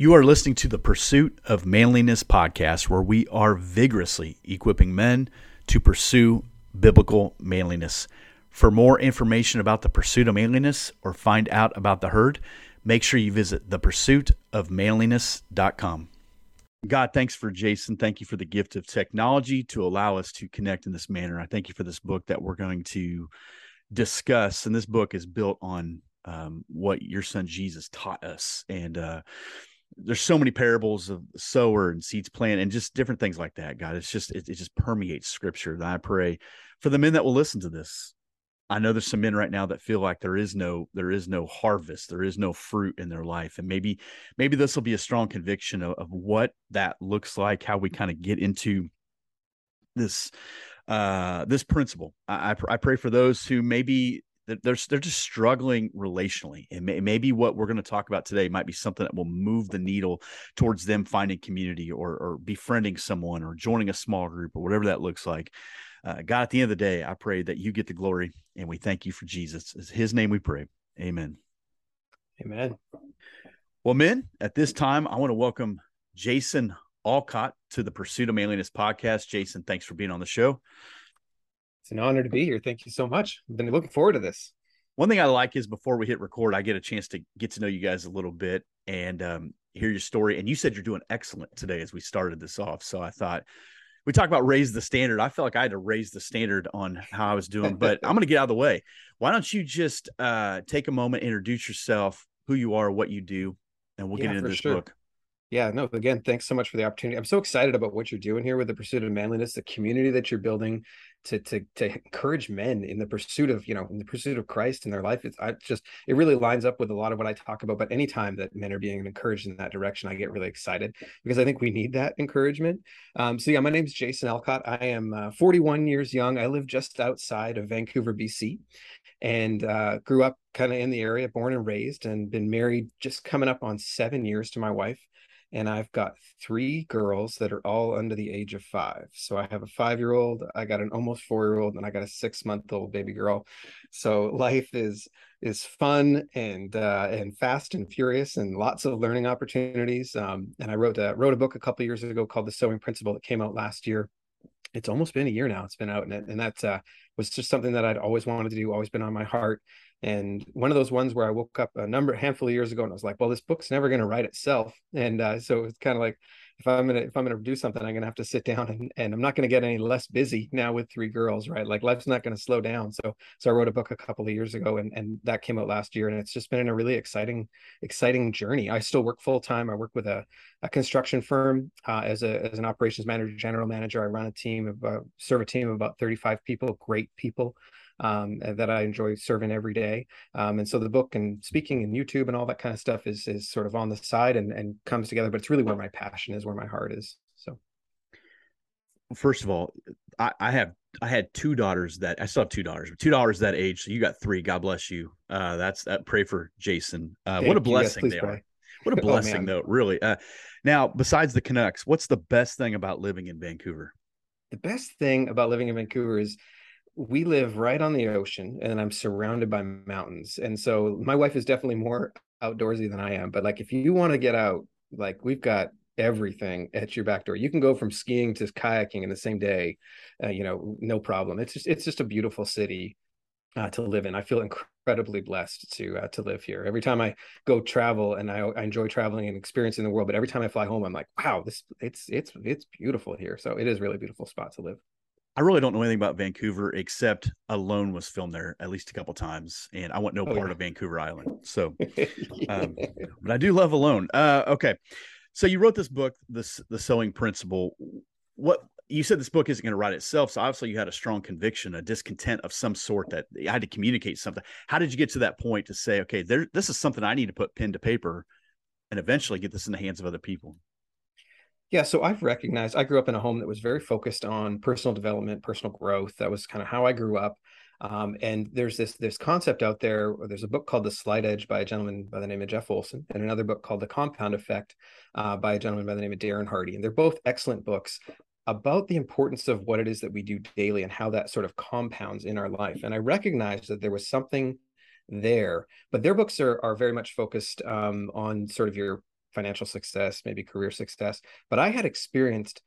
You are listening to the Pursuit of Manliness podcast, where we are vigorously equipping men to pursue biblical manliness. For more information about the pursuit of manliness or find out about the herd, make sure you visit thepursuitofmanliness.com. God, thanks for Jason. Thank you for the gift of technology to allow us to connect in this manner. I thank you for this book that we're going to discuss. And this book is built on um, what your son Jesus taught us. And uh, there's so many parables of sower and seeds plant and just different things like that god. It's just it, it just permeates scripture and i pray for the men that will listen to this. I know there's some men right now that feel like there is no there is no harvest there is no fruit in their life and maybe maybe this will be a strong conviction of, of what that looks like how we kind of get into this uh this principle. I, I pray for those who maybe they're they're just struggling relationally and may, maybe what we're going to talk about today might be something that will move the needle towards them finding community or or befriending someone or joining a small group or whatever that looks like. Uh, god at the end of the day i pray that you get the glory and we thank you for jesus. In his name we pray. Amen. Amen. Well men at this time i want to welcome jason alcott to the pursuit of manliness podcast. Jason thanks for being on the show it's an honor to be here. Thank you so much. I've been looking forward to this. One thing I like is before we hit record, I get a chance to get to know you guys a little bit and um, hear your story. And you said you're doing excellent today as we started this off. So I thought we talk about raise the standard. I felt like I had to raise the standard on how I was doing, but I'm going to get out of the way. Why don't you just uh, take a moment, introduce yourself, who you are, what you do, and we'll yeah, get into this sure. book. Yeah, no, again, thanks so much for the opportunity. I'm so excited about what you're doing here with the pursuit of manliness, the community that you're building to to to encourage men in the pursuit of, you know, in the pursuit of Christ in their life. It's I just it really lines up with a lot of what I talk about. But anytime that men are being encouraged in that direction, I get really excited because I think we need that encouragement. Um, so yeah, my name is Jason Alcott. I am uh, 41 years young. I live just outside of Vancouver, BC, and uh, grew up kind of in the area, born and raised, and been married just coming up on seven years to my wife and I've got three girls that are all under the age of five. So I have a five year old, I got an almost four year old, and I got a six month old baby girl. So life is is fun and uh, and fast and furious, and lots of learning opportunities. Um, and I wrote a, wrote a book a couple years ago called The Sowing Principle that came out last year. It's almost been a year now. It's been out, and, and that uh, was just something that I'd always wanted to do, always been on my heart and one of those ones where I woke up a number handful of years ago and I was like, well, this book's never going to write itself. And uh, so it's kind of like if I'm gonna if I'm gonna do something, I'm gonna have to sit down and, and I'm not gonna get any less busy now with three girls, right? Like life's not gonna slow down. So so I wrote a book a couple of years ago and, and that came out last year and it's just been a really exciting, exciting journey. I still work full time. I work with a, a construction firm uh, as a as an operations manager, general manager. I run a team of uh, serve a team of about 35 people, great people um, that I enjoy serving every day. Um, and so the book and speaking and YouTube and all that kind of stuff is is sort of on the side and, and comes together. But it's really where my passion is, where my heart is. So, first of all, I, I have I had two daughters that I still have two daughters, two daughters that age. So you got three. God bless you. Uh, that's that. Pray for Jason. Uh, what a blessing yes, they pray. are. What a oh, blessing, oh, though. Really. Uh, now, besides the Canucks, what's the best thing about living in Vancouver? The best thing about living in Vancouver is we live right on the ocean and I'm surrounded by mountains. And so my wife is definitely more outdoorsy than I am. But like if you want to get out, like we've got everything at your back door. You can go from skiing to kayaking in the same day, uh, you know, no problem. It's just it's just a beautiful city uh, to live in. I feel incredibly blessed to uh, to live here. Every time I go travel, and I, I enjoy traveling and experiencing the world, but every time I fly home, I'm like, wow, this it's it's it's beautiful here. So it is really beautiful spot to live. I really don't know anything about Vancouver except Alone was filmed there at least a couple times, and I want no oh, part yeah. of Vancouver Island. So, um, but I do love Alone. Uh, okay, so you wrote this book, this the Sowing Principle. What you said this book isn't going to write itself, so obviously you had a strong conviction, a discontent of some sort that I had to communicate something. How did you get to that point to say, okay, there, this is something I need to put pen to paper, and eventually get this in the hands of other people? Yeah, so I've recognized I grew up in a home that was very focused on personal development, personal growth. That was kind of how I grew up. Um, and there's this this concept out there. There's a book called The Slight Edge by a gentleman by the name of Jeff Olson, and another book called The Compound Effect uh, by a gentleman by the name of Darren Hardy. And they're both excellent books about the importance of what it is that we do daily and how that sort of compounds in our life. And I recognized that there was something there, but their books are are very much focused um, on sort of your financial success, maybe career success, but I had experienced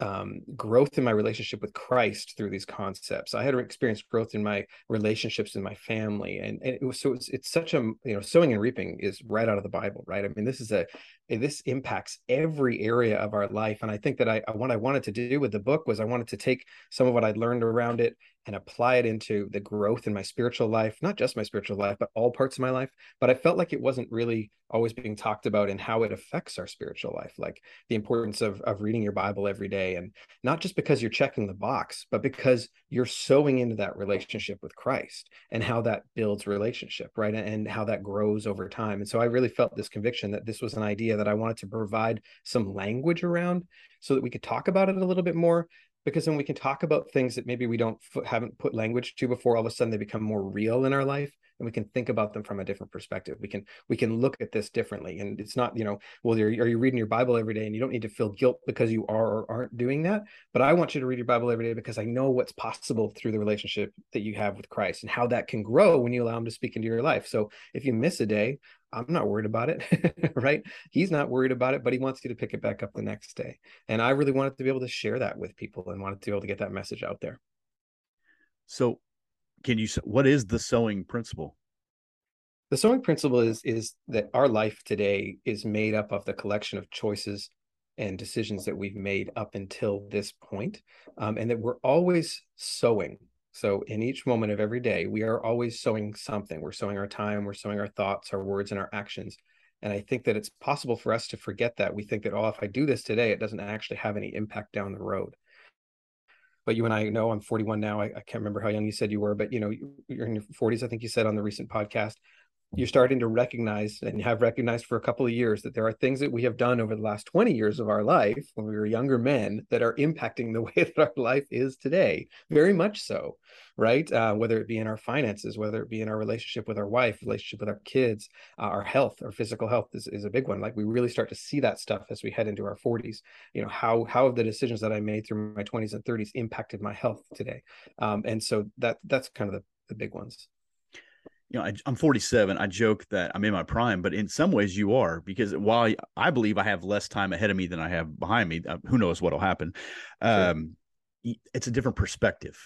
um, growth in my relationship with Christ through these concepts. I had experienced growth in my relationships in my family, and, and it was so it's, it's such a you know sowing and reaping is right out of the Bible, right? I mean, this is a this impacts every area of our life, and I think that I what I wanted to do with the book was I wanted to take some of what I'd learned around it and apply it into the growth in my spiritual life, not just my spiritual life, but all parts of my life. But I felt like it wasn't really always being talked about in how it affects our spiritual life, like the importance of, of reading your Bible every day. And not just because you're checking the box, but because you're sowing into that relationship with Christ and how that builds relationship, right? And how that grows over time. And so I really felt this conviction that this was an idea that I wanted to provide some language around so that we could talk about it a little bit more because then we can talk about things that maybe we don't haven't put language to before all of a sudden they become more real in our life and we can think about them from a different perspective. We can we can look at this differently and it's not you know well are you reading your bible every day and you don't need to feel guilt because you are or aren't doing that? But i want you to read your bible every day because i know what's possible through the relationship that you have with christ and how that can grow when you allow him to speak into your life. So if you miss a day I'm not worried about it, right? He's not worried about it, but he wants you to pick it back up the next day. And I really wanted to be able to share that with people and wanted to be able to get that message out there. So, can you what is the sowing principle? The sowing principle is is that our life today is made up of the collection of choices and decisions that we've made up until this point, um, and that we're always sowing so in each moment of every day, we are always sowing something. We're sowing our time, we're sowing our thoughts, our words, and our actions. And I think that it's possible for us to forget that. We think that, oh, if I do this today, it doesn't actually have any impact down the road. But you and I know I'm 41 now. I, I can't remember how young you said you were, but you know, you're in your 40s, I think you said on the recent podcast you're starting to recognize and have recognized for a couple of years that there are things that we have done over the last 20 years of our life when we were younger men that are impacting the way that our life is today very much so right? Uh, whether it be in our finances whether it be in our relationship with our wife relationship with our kids uh, our health our physical health is, is a big one. Like we really start to see that stuff as we head into our 40s you know how how have the decisions that i made through my 20s and 30s impacted my health today? Um, and so that that's kind of the, the big ones you know, I, am 47. I joke that I'm in my prime, but in some ways you are because while I believe I have less time ahead of me than I have behind me, uh, who knows what'll happen. Um, It's a different perspective.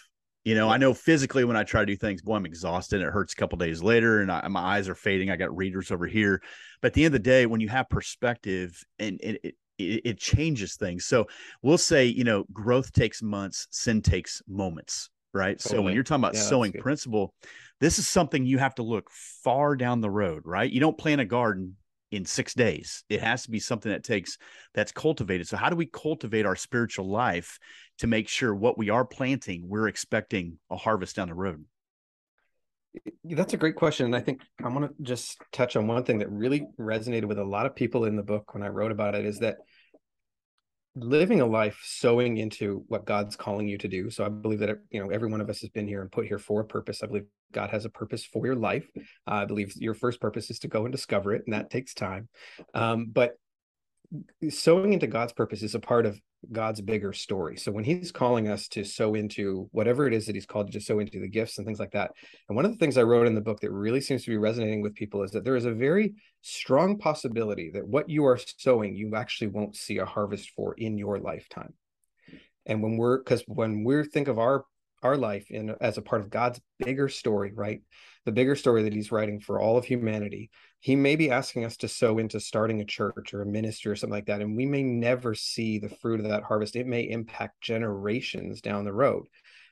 You know, I know physically when I try to do things, boy, I'm exhausted. It hurts a couple days later, and I, my eyes are fading. I got readers over here, but at the end of the day, when you have perspective, and it, it it, changes things. So we'll say, you know, growth takes months, sin takes moments, right? Totally. So when you're talking about yeah, sowing principle, this is something you have to look far down the road, right? You don't plant a garden in six days. It has to be something that takes that's cultivated. So how do we cultivate our spiritual life to make sure what we are planting, we're expecting a harvest down the road? That's a great question. And I think I want to just touch on one thing that really resonated with a lot of people in the book when I wrote about it is that living a life sowing into what God's calling you to do. So I believe that you know every one of us has been here and put here for a purpose. I believe God has a purpose for your life. Uh, I believe your first purpose is to go and discover it, and that takes time. Um, but sowing into God's purpose is a part of God's bigger story. So when he's calling us to sow into whatever it is that he's called to sow into the gifts and things like that. And one of the things I wrote in the book that really seems to be resonating with people is that there is a very strong possibility that what you are sowing, you actually won't see a harvest for in your lifetime. And when we're because when we think of our our life in as a part of God's bigger story, right? The bigger story that he's writing for all of humanity. He may be asking us to sow into starting a church or a ministry or something like that. And we may never see the fruit of that harvest. It may impact generations down the road.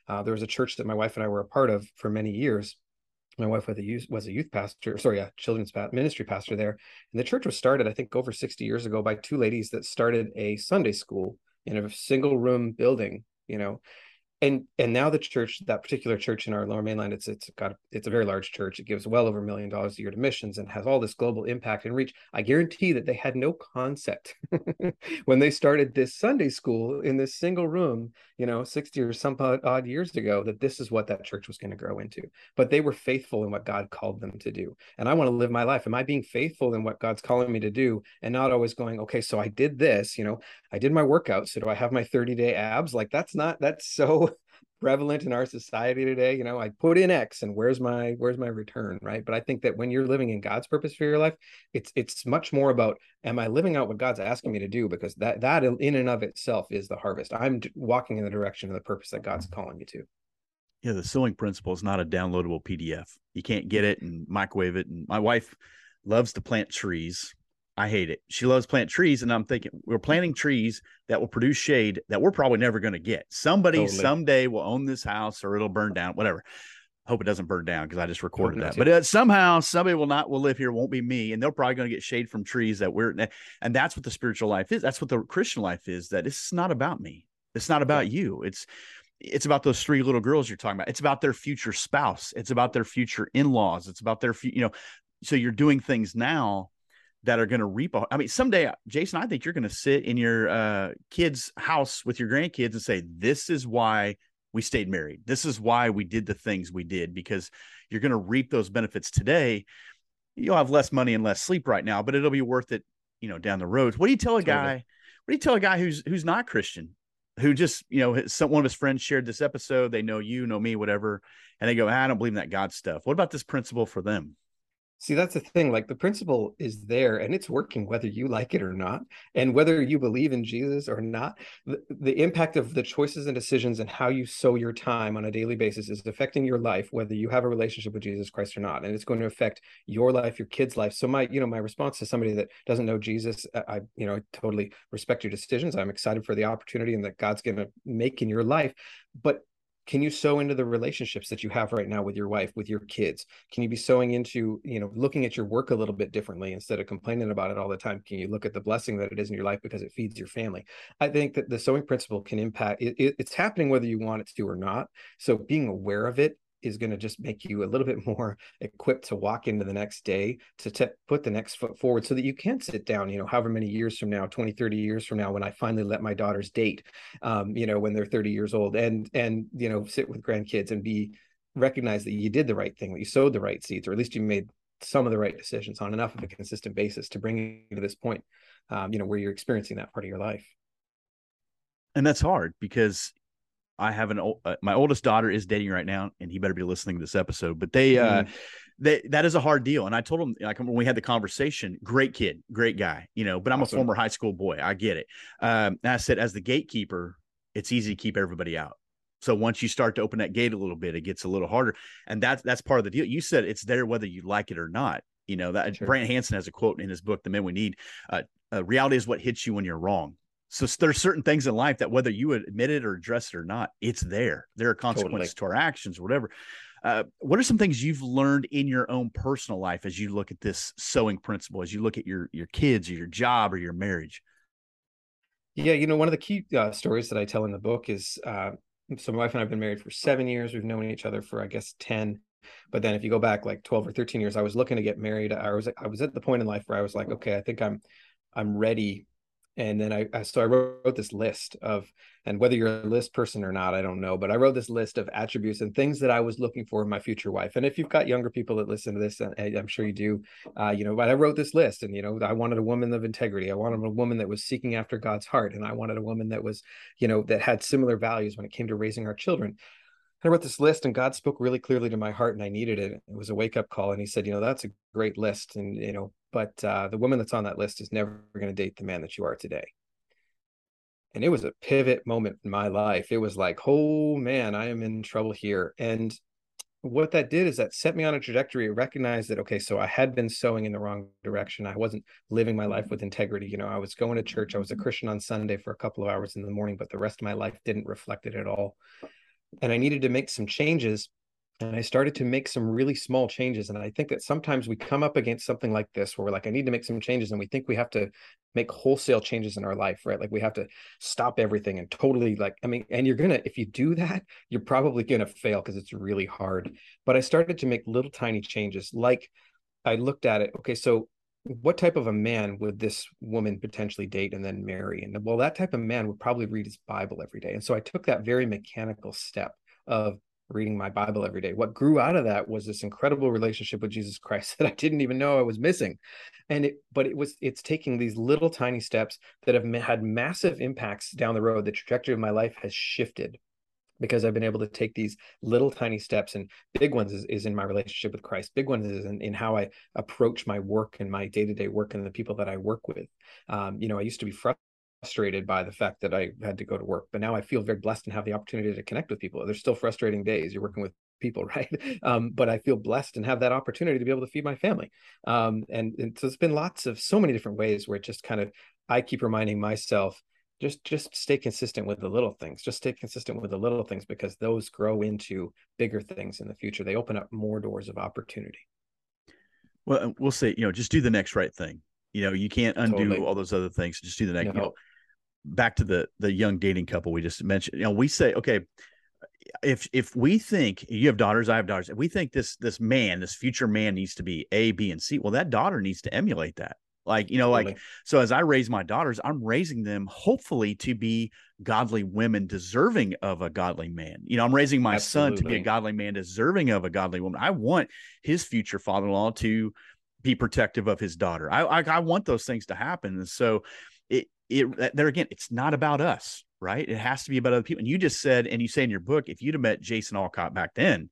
Uh, there was a church that my wife and I were a part of for many years. My wife was a youth, was a youth pastor, sorry, a children's ministry pastor there. And the church was started, I think, over 60 years ago by two ladies that started a Sunday school in a single room building, you know, and and now the church that particular church in our lower mainland it's it's got it's a very large church. It gives well over a million dollars a year to missions and has all this global impact and reach. I guarantee that they had no concept when they started this sunday school in this single room you know 60 or some odd years ago that this is what that church was going to grow into. But they were faithful in what god called them to do. And i want to live my life. Am i being faithful in what god's calling me to do and not always going okay so i did this you know i did my workout so do i have my 30 day abs? Like that's not that's so prevalent in our society today. You know, I put in X and where's my where's my return, right? But I think that when you're living in God's purpose for your life, it's it's much more about am I living out what God's asking me to do? Because that that in and of itself is the harvest. I'm walking in the direction of the purpose that God's calling me to. Yeah, the sowing principle is not a downloadable PDF. You can't get it and microwave it. And my wife loves to plant trees. I hate it. She loves plant trees, and I'm thinking we're planting trees that will produce shade that we're probably never going to get. Somebody totally. someday will own this house, or it'll burn down. Whatever. Hope it doesn't burn down because I just recorded that. But uh, somehow somebody will not will live here. Won't be me, and they're probably going to get shade from trees that we're. And that's what the spiritual life is. That's what the Christian life is. That it's not about me. It's not about yeah. you. It's it's about those three little girls you're talking about. It's about their future spouse. It's about their future in-laws. It's about their, you know, so you're doing things now that are going to reap. I mean, someday, Jason, I think you're going to sit in your uh, kid's house with your grandkids and say, "This is why we stayed married. This is why we did the things we did." Because you're going to reap those benefits today. You'll have less money and less sleep right now, but it'll be worth it, you know, down the road. What do you tell a totally. guy? What do you tell a guy who's who's not Christian who just you know some one of his friends shared this episode they know you know me whatever and they go ah, i don't believe in that god stuff what about this principle for them See, that's the thing. Like the principle is there and it's working whether you like it or not. And whether you believe in Jesus or not, the, the, impact of the choices and decisions and how you sow your time on a daily basis is affecting your life, whether you have a relationship with Jesus Christ or not. And it's going to affect your life, your kids' life. So my, you know, my response to somebody that doesn't know Jesus, uh, I, you know, I totally respect your decisions. I'm excited for the opportunity and that God's going to make in your life. But can you sow into the relationships that you have right now with your wife with your kids? Can you be sowing into you know looking at your work a little bit differently instead of complaining about it all the time? Can you look at the blessing that it is in your life because it feeds your family? I think that the sowing principle can impact it, it, it's happening whether you want it to or not. So being aware of it is going to just make you a little bit more equipped to walk into the next day to t- put the next foot forward so that you can sit down you know however many years from now 20 30 years from now when i finally let my daughters date um, you know when they're 30 years old and and you know sit with grandkids and be recognize that you did the right thing that you sowed the right seeds or at least you made some of the right decisions on enough of a consistent basis to bring you to this point um, you know where you're experiencing that part of your life. And that's hard because I have an uh, my oldest daughter is dating right now, and he better be listening to this episode. But they, uh, mm-hmm. they that is a hard deal. And I told him like when we had the conversation, great kid, great guy, you know. But I'm awesome. a former high school boy. I get it. Um, and I said, as the gatekeeper, it's easy to keep everybody out. So once you start to open that gate a little bit, it gets a little harder, and that's that's part of the deal. You said it's there whether you like it or not. You know that sure. Brant Hansen has a quote in his book, "The Men We Need." Uh, uh, reality is what hits you when you're wrong. So there's certain things in life that whether you admit it or address it or not, it's there. There are consequences totally. to our actions or whatever. Uh, what are some things you've learned in your own personal life as you look at this sowing principle, as you look at your your kids or your job or your marriage? Yeah, you know, one of the key uh, stories that I tell in the book is uh, so my wife and I've been married for seven years. We've known each other for I guess ten. But then if you go back like twelve or thirteen years, I was looking to get married. I was I was at the point in life where I was like, okay, I think I'm I'm ready and then I, I, so I wrote this list of and whether you're a list person or not I don't know but I wrote this list of attributes and things that I was looking for in my future wife and if you've got younger people that listen to this I'm sure you do uh, you know but I wrote this list and you know I wanted a woman of integrity I wanted a woman that was seeking after God's heart and I wanted a woman that was you know that had similar values when it came to raising our children I wrote this list and God spoke really clearly to my heart and I needed it. It was a wake up call. And he said, you know, that's a great list. And, you know, but uh, the woman that's on that list is never going to date the man that you are today. And it was a pivot moment in my life. It was like, oh man, I am in trouble here. And what that did is that set me on a trajectory. recognized that, okay, so I had been sowing in the wrong direction. I wasn't living my life with integrity. You know, I was going to church. I was a Christian on Sunday for a couple of hours in the morning, but the rest of my life didn't reflect it at all. And I needed to make some changes and I started to make some really small changes. And I think that sometimes we come up against something like this where we're like, I need to make some changes. And we think we have to make wholesale changes in our life, right? Like we have to stop everything and totally like, I mean, and you're going to, if you do that, you're probably going to fail because it's really hard. But I started to make little tiny changes. Like I looked at it, okay, so what type of a man would this woman potentially date and then marry? And well, that type of man would probably read his Bible every day. And so I took that very mechanical step of reading my Bible every day. What grew out of that was this incredible relationship with Jesus Christ that I didn't even know I was missing. And it, but it was, it's taking these little tiny steps that have had massive impacts down the road. The trajectory of my life has shifted because I've been able to take these little tiny steps and big ones is, is in my relationship with Christ. Big ones is in, in how I approach my work and my day-to-day work and the people that I work with. Um, you know, I used to be frustrated by the fact that I had to go to work, but now I feel very blessed and have the opportunity to connect with people. There's still frustrating days. You're working with people, right? Um, but I feel blessed and have that opportunity to be able to feed my family. Um, and, and so it's been lots of so many different ways where it just kind of I keep reminding myself just just stay consistent with the little things just stay consistent with the little things because those grow into bigger things in the future they open up more doors of opportunity well we'll say you know just do the next right thing you know you can't undo totally. all those other things just do the next no. you know back to the the young dating couple we just mentioned you know we say okay if if we think you have daughters i have daughters if we think this this man this future man needs to be a b and c well that daughter needs to emulate that like, you know, totally. like, so as I raise my daughters, I'm raising them hopefully to be godly women deserving of a godly man. You know, I'm raising my Absolutely. son to be a godly man deserving of a godly woman. I want his future father in law to be protective of his daughter. I, I, I want those things to happen. And so it, it, uh, there again, it's not about us, right? It has to be about other people. And you just said, and you say in your book, if you'd have met Jason Alcott back then,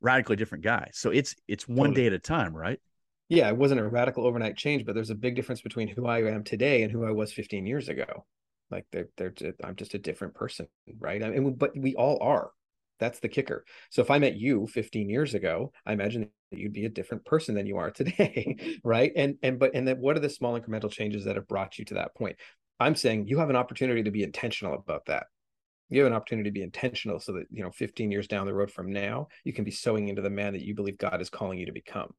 radically different guy. So it's, it's one totally. day at a time, right? yeah, it wasn't a radical overnight change, but there's a big difference between who I am today and who I was 15 years ago. Like they're, they're, I'm just a different person, right? I mean, but we all are. That's the kicker. So if I met you 15 years ago, I imagine that you'd be a different person than you are today, right? And and but and then what are the small incremental changes that have brought you to that point? I'm saying you have an opportunity to be intentional about that. You have an opportunity to be intentional so that, you know, 15 years down the road from now, you can be sowing into the man that you believe God is calling you to become.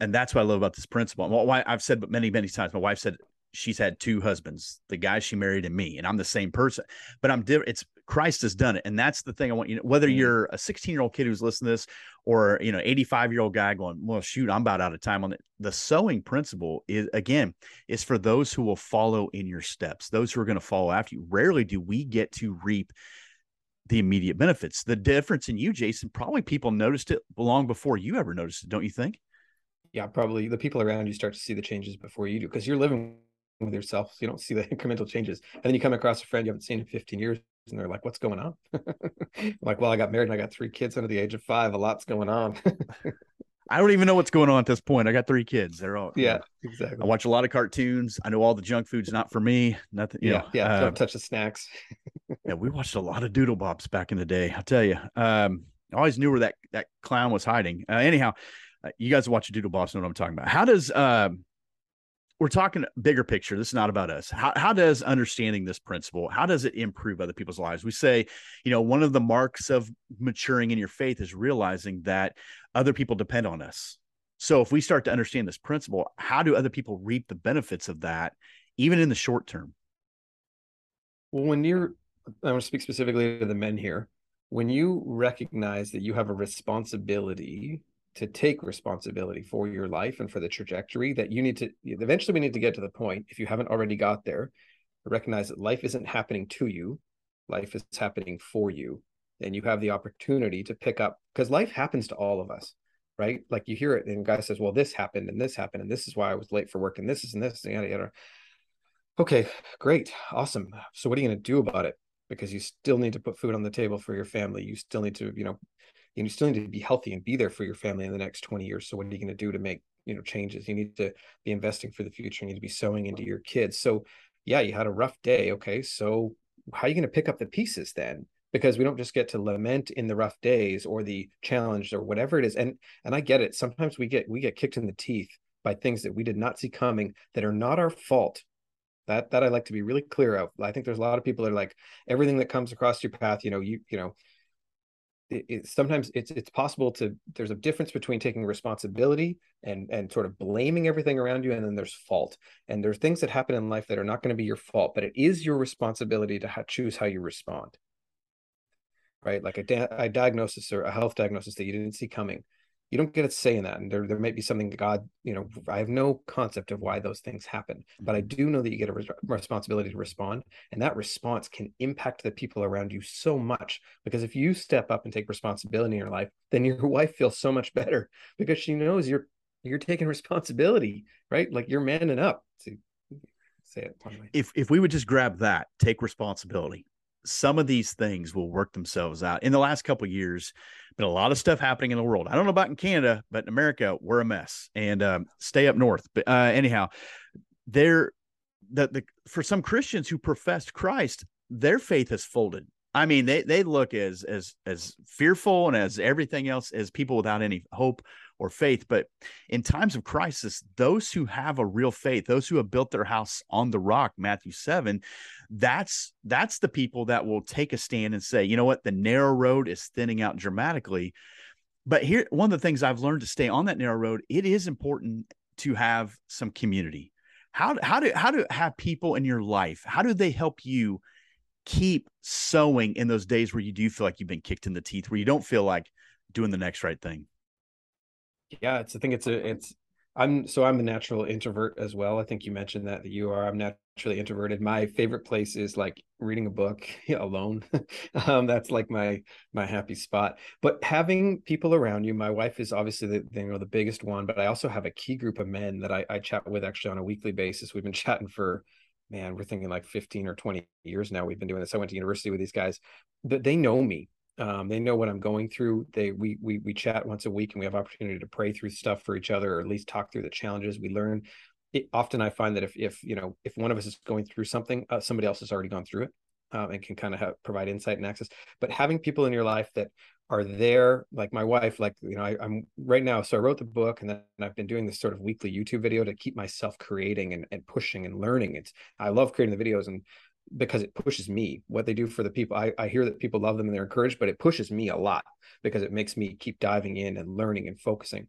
and that's what I love about this principle. Why I've said many, many times, my wife said she's had two husbands, the guy she married and me, and I'm the same person, but I'm different. It's Christ has done it. And that's the thing I want you know, whether you're a 16 year old kid who's listening to this or, you know, 85 year old guy going, well, shoot, I'm about out of time on it. The sowing principle is again, is for those who will follow in your steps, those who are going to follow after you. Rarely do we get to reap the immediate benefits. The difference in you, Jason, probably people noticed it long before you ever noticed it, don't you think? yeah, probably the people around you start to see the changes before you do because you're living with yourself. So you don't see the incremental changes. And then you come across a friend you haven't seen in 15 years and they're like, what's going on? like, well, I got married and I got three kids under the age of five. A lot's going on. I don't even know what's going on at this point. I got three kids. They're all yeah, exactly. I watch a lot of cartoons. I know all the junk food's not for me. Nothing. yeah, know, yeah. Uh, don't touch the snacks. yeah, we watched a lot of Doodlebops back in the day. I'll tell you. Um, I always knew where that that clown was hiding. Uh, anyhow, uh, you guys watch Doodlebops know what I'm talking about. How does um, we're talking bigger picture. This is not about us. How how does understanding this principle, how does it improve other people's lives? We say, you know, one of the marks of maturing in your faith is realizing that other people depend on us. So if we start to understand this principle, how do other people reap the benefits of that, even in the short term? Well, when you're, I want to speak specifically to the men here. When you recognize that you have a responsibility to take responsibility for your life and for the trajectory that you need to eventually we need to get to the point if you haven't already got there recognize that life isn't happening to you life is happening for you and you have the opportunity to pick up because life happens to all of us right? Like you hear it and guy says well this happened and this happened and this is why i was late for work and this is and this and yada yada. Okay great awesome. So what are you going to do about it? Because you still need to put food on the table for your family. You still need to you know you still need to be healthy and be there for your family in the next 20 years. So what are you going to do to make you know changes? You need to be investing for the future. You need to be sowing into your kids. So yeah you had a rough day okay? So how are you going to pick up the pieces then? Because we don't just get to lament in the rough days or the challenge or whatever it is. And and i get it. Sometimes we get we get kicked in the teeth by things that we did not see coming that are not our fault. That that i like to be really clear of. I think there's a lot of people that are like everything that comes across your path you know you you know it, it, sometimes it's it's possible to there's a difference between taking responsibility and and sort of blaming everything around you and then there's fault. And there's things that happen in life that are not going to be your fault but it is your responsibility to ha- choose how you respond. Right? Like a, da- a diagnosis or a health diagnosis that you didn't see coming you don't get a say in that and there, there might be something god you know i have no concept of why those things happen but i mm-hmm. do know that you get a res- responsibility to respond and that response can impact the people around you so much because if you step up and take responsibility in your life then your wife feels so much better because she knows you're you're taking responsibility right like you're manning up it's, say it if if we would just grab that take responsibility some of these things will work themselves out. In the last couple years been a lot of stuff happening in the world. I don't know about in canada but in america we're a mess. And um, stay up north. But uh, anyhow there that the for some christians who professed christ their faith has folded. I mean, they they look as as as fearful and as everything else as people without any hope or faith. But in times of crisis, those who have a real faith, those who have built their house on the rock, Matthew 7, that's that's the people that will take a stand and say, you know what, the narrow road is thinning out dramatically. But here, one of the things I've learned to stay on that narrow road, it is important to have some community. How, how do how do have people in your life? How do they help you keep sowing in those days where you do feel like you've been kicked in the teeth, where you don't feel like doing the next right thing. Yeah, it's I think it's a it's I'm so I'm a natural introvert as well. I think you mentioned that that you are. I'm naturally introverted. My favorite place is like reading a book alone. um, that's like my my happy spot. But having people around you, my wife is obviously the you know the biggest one, but I also have a key group of men that I, I chat with actually on a weekly basis. We've been chatting for man, we're thinking like 15 or 20 years now. We've been doing this. I went to university with these guys, but they know me. Um, they know what I'm going through. They we we we chat once a week and we have opportunity to pray through stuff for each other, or at least talk through the challenges we learn. It, often I find that if if you know if one of us is going through something, uh, somebody else has already gone through it. Um, and can kind of provide insight and access. But having people in your life that are there like my wife like you know I, am right now so i wrote the book and then i've been doing this sort of weekly youtube video to keep myself creating and, and pushing and learning it's i love creating the videos and because it pushes me what they do for the people I, I hear that people love them and they're encouraged but it pushes me a lot because it makes me keep diving in and learning and focusing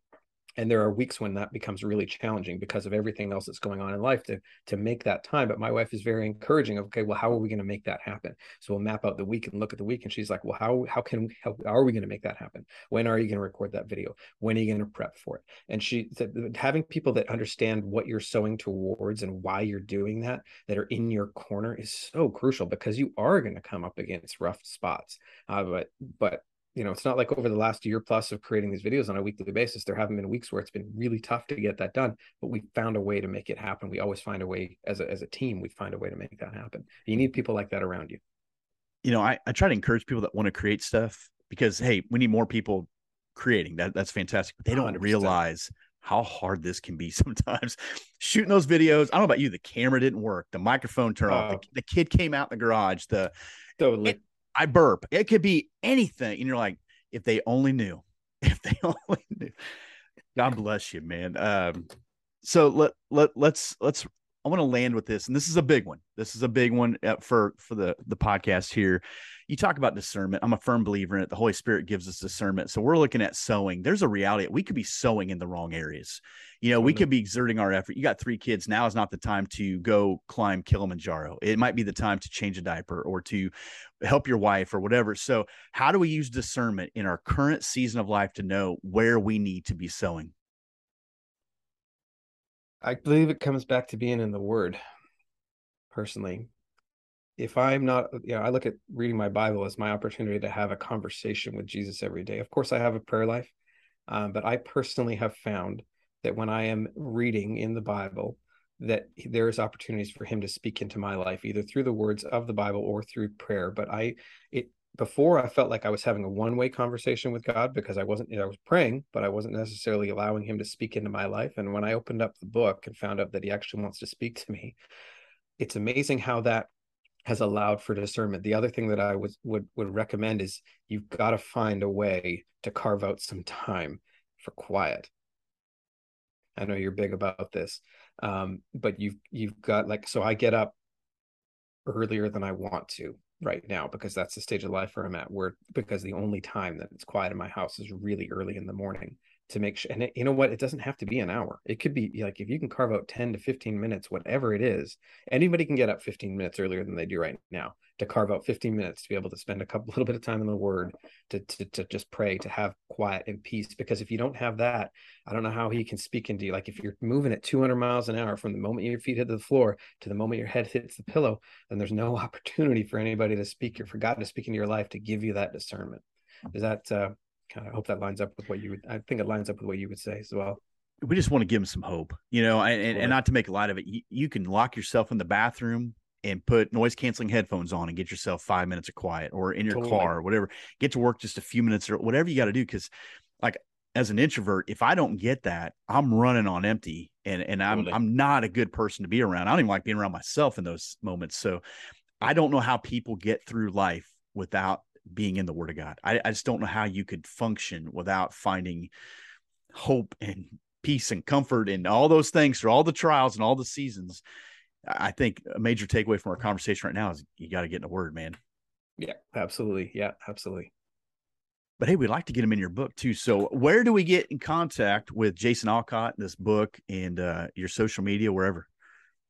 and there are weeks when that becomes really challenging because of everything else that's going on in life to to make that time but my wife is very encouraging of okay well how are we going to make that happen? So we'll map out the week and look at the week and she's like well how how can how, are we going to make that happen? When are you going to record that video? When are you going to prep for it? And she said having people that understand what you're sowing towards and why you're doing that that are in your corner is so crucial because you are going to come up against rough spots. Uh, but but you know, it's not like over the last year plus of creating these videos on a weekly basis, there haven't been weeks where it's been really tough to get that done, but we found a way to make it happen. We always find a way as a, as a team, we find a way to make that happen. You need people like that around you. You know, I, I try to encourage people that want to create stuff because, Hey, we need more people creating that. That's fantastic. But they don't 100%. realize how hard this can be sometimes shooting those videos. I don't know about you. The camera didn't work. The microphone turned off. Oh. The, oh. the, kid came out in the garage. The totally. It, I burp. It could be anything. And you're like, if they only knew, if they only knew. God bless you, man. Um, so let let let's let's I want to land with this, and this is a big one. This is a big one uh, for for the the podcast here. You talk about discernment. I'm a firm believer in it. The Holy Spirit gives us discernment. So we're looking at sowing. There's a reality. We could be sowing in the wrong areas. You know, we could be exerting our effort. You got three kids. Now is not the time to go climb Kilimanjaro. It might be the time to change a diaper or to help your wife or whatever. So, how do we use discernment in our current season of life to know where we need to be sowing? I believe it comes back to being in the Word. Personally, if I'm not, you know, I look at reading my Bible as my opportunity to have a conversation with Jesus every day. Of course, I have a prayer life, um, but I personally have found that when I am reading in the Bible, that there's opportunities for him to speak into my life either through the words of the bible or through prayer but i it before i felt like i was having a one-way conversation with god because i wasn't you know, i was praying but i wasn't necessarily allowing him to speak into my life and when i opened up the book and found out that he actually wants to speak to me it's amazing how that has allowed for discernment. The other thing that i was would would recommend is you've got to find a way to carve out some time for quiet. I know you're big about this, um, but you've you've got like so I get up earlier than I want to right now because that's the stage of life where I'm at. Where because the only time that it's quiet in my house is really early in the morning to make sure. And it, you know what? It doesn't have to be an hour. It could be like if you can carve out 10 to 15 minutes, whatever it is, anybody can get up 15 minutes earlier than they do right now to carve out 15 minutes to be able to spend a couple little bit of time in the word to, to, to just pray, to have quiet and peace. Because if you don't have that, I don't know how he can speak into you. Like if you're moving at 200 miles an hour from the moment your feet hit the floor to the moment your head hits the pillow, then there's no opportunity for anybody to speak or for God to speak into your life to give you that discernment. Is that uh, of hope that lines up with what you would i think it lines up with what you would say as well we just want to give them some hope, you know, and, and, and not to make a lot of it. You, you can lock yourself in the bathroom and put noise canceling headphones on and get yourself five minutes of quiet or in your totally. car or whatever. Get to work just a few minutes or whatever you got to do. Cause like as an introvert, if I don't get that, I'm running on empty and, and I'm, totally. I'm not a good person to be around. I don't even like being around myself in those moments. So I don't know how people get through life without being in the word of God. I, I just don't know how you could function without finding hope and peace and comfort and all those things through all the trials and all the seasons. I think a major takeaway from our conversation right now is you got to get in the word, man. Yeah, absolutely. Yeah, absolutely. But hey, we'd like to get them in your book too. So, where do we get in contact with Jason Alcott, this book, and uh, your social media, wherever?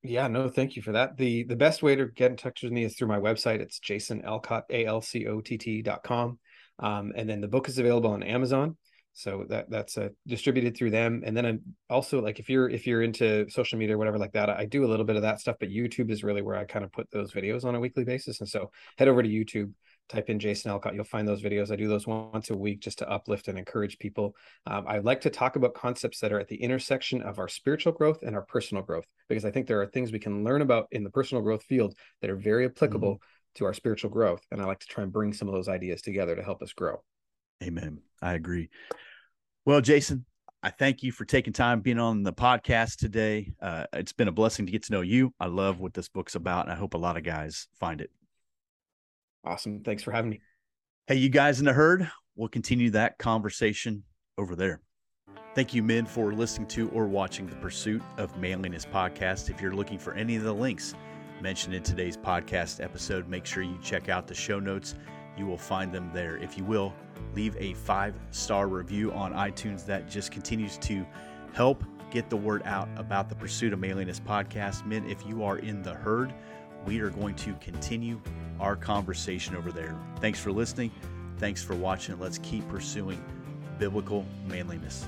Yeah, no, thank you for that. The the best way to get in touch with me is through my website. It's Jason Alcott, A L C O T T dot com. Um, and then the book is available on Amazon. So that that's uh, distributed through them. And then I'm also like if you're if you're into social media or whatever like that, I do a little bit of that stuff, but YouTube is really where I kind of put those videos on a weekly basis. And so head over to YouTube, type in Jason Alcott, you'll find those videos. I do those once a week just to uplift and encourage people. Um, I like to talk about concepts that are at the intersection of our spiritual growth and our personal growth, because I think there are things we can learn about in the personal growth field that are very applicable mm-hmm. to our spiritual growth. And I like to try and bring some of those ideas together to help us grow. Amen. I agree. Well, Jason, I thank you for taking time being on the podcast today. Uh, it's been a blessing to get to know you. I love what this book's about, and I hope a lot of guys find it. Awesome. Thanks for having me. Hey, you guys in the herd, we'll continue that conversation over there. Thank you, men, for listening to or watching the Pursuit of Manliness podcast. If you're looking for any of the links mentioned in today's podcast episode, make sure you check out the show notes. You will find them there. If you will, leave a five star review on iTunes. That just continues to help get the word out about the Pursuit of Manliness podcast. Men, if you are in the herd, we are going to continue our conversation over there. Thanks for listening. Thanks for watching. Let's keep pursuing biblical manliness.